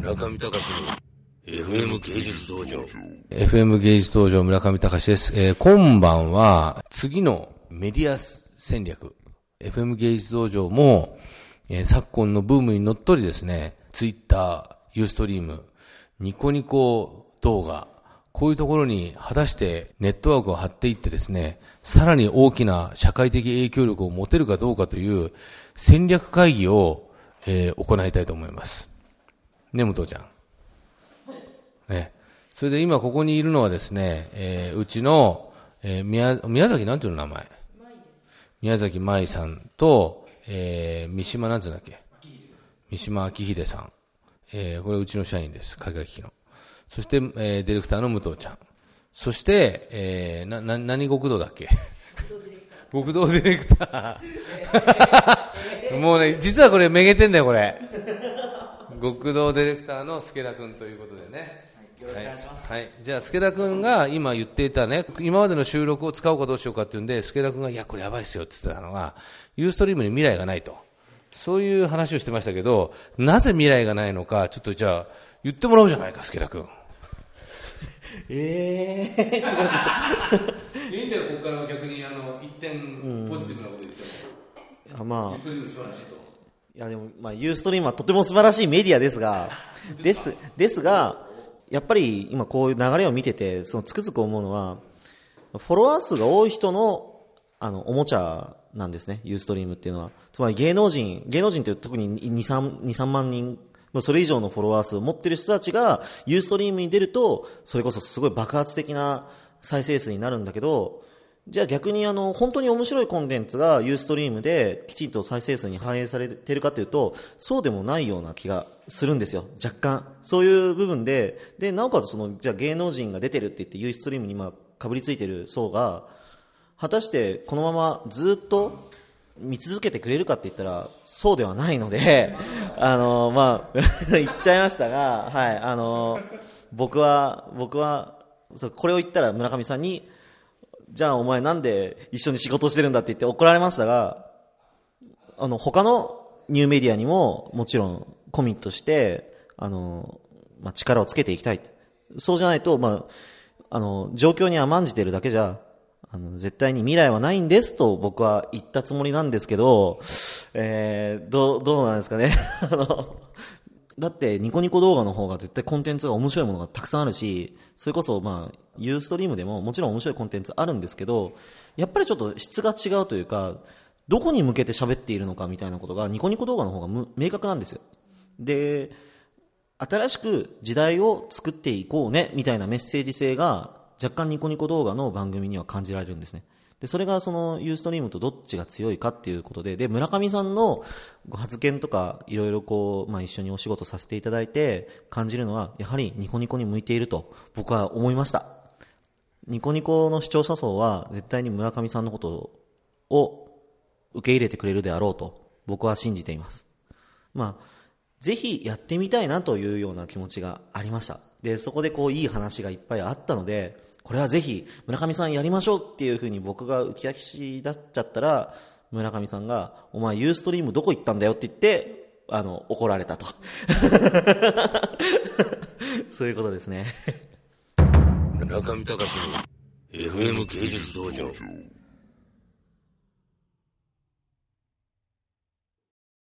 村上隆の FM 芸術道場。FM 芸術道場村上隆です。えー今晩は次のメディア戦略。FM 芸術道場も、えー昨今のブームにのっとりですね、ツイッター、ユーストリーム、ニコニコ動画、こういうところに果たしてネットワークを張っていってですね、さらに大きな社会的影響力を持てるかどうかという戦略会議を、えー行いたいと思います。ね、武藤ちゃん。ね。それで今ここにいるのはですね、えーうちの、えー宮、宮崎なんていうの名前？宮崎舞さんと、えー三島なんていうんだっけ？三島明秀さん。えーこれうちの社員です。かがきの。そして、えーディレクターの武藤ちゃん。そして、えーな、な、何極道だっけ？極道ディレクター。もうね、実はこれめげてんだよ、これ。極道ディレクターの助田君ということでね。はい、はい、じゃあ、助田君が今言っていたね、今までの収録を使おうかどうしようかっていうんで、助田君が、いや、これやばいっすよって言ってたのが、ユーストリームに未来がないと。そういう話をしてましたけど、なぜ未来がないのか、ちょっとじゃあ、言ってもらおうじゃないか、助田君。え えー、いいんだよ、ここからは逆に、あの、一点、ポジティブなこと言っても。あまあ、ストリーム素晴らしいと。いやでも、まあ、ユーストリームはとても素晴らしいメディアですが、です、ですが、やっぱり今こういう流れを見てて、そのつくづく思うのは、フォロワー数が多い人の、あの、おもちゃなんですね、ユーストリームっていうのは。つまり芸能人、芸能人って特に2、3、2、3万人、まあそれ以上のフォロワー数を持ってる人たちが、ユーストリームに出ると、それこそすごい爆発的な再生数になるんだけど、じゃあ逆にあの本当に面白いコンテンツがユーストリームできちんと再生数に反映されてるかというとそうでもないような気がするんですよ、若干。そういう部分で、でなおかつそのじゃあ芸能人が出てるって言ってユーストリームに今かぶりついてる層が果たしてこのままずっと見続けてくれるかって言ったらそうではないので、あのまあ 言っちゃいましたが、はい、あの僕は僕はこれを言ったら村上さんにじゃあお前なんで一緒に仕事してるんだって言って怒られましたが、あの、他のニューメディアにももちろんコミットして、あの、まあ、力をつけていきたい。そうじゃないと、まあ、あの、状況に甘んじてるだけじゃ、あの、絶対に未来はないんですと僕は言ったつもりなんですけど、えー、ど、どうなんですかね。あの、だってニコニコ動画の方が絶対コンテンツが面白いものがたくさんあるし、それこそまあ、ユーストリームでももちろん面白いコンテンツあるんですけど、やっぱりちょっと質が違うというか、どこに向けて喋っているのかみたいなことがニコニコ動画の方が明確なんですよ。で、新しく時代を作っていこうねみたいなメッセージ性が若干ニコニコ動画の番組には感じられるんですね。で、それがそのユーストリームとどっちが強いかっていうことで、で、村上さんのご発言とかいろいろこう、まあ一緒にお仕事させていただいて感じるのは、やはりニコニコに向いていると僕は思いました。ニコニコの視聴者層は絶対に村上さんのことを受け入れてくれるであろうと僕は信じています。まあ、ぜひやってみたいなというような気持ちがありました。で、そこでこういい話がいっぱいあったので、これはぜひ村上さんやりましょうっていうふうに僕が浮き足立っちゃったら、村上さんが、お前ユーストリームどこ行ったんだよって言って、あの、怒られたと。そういうことですね。村上隆の FM 芸術道場。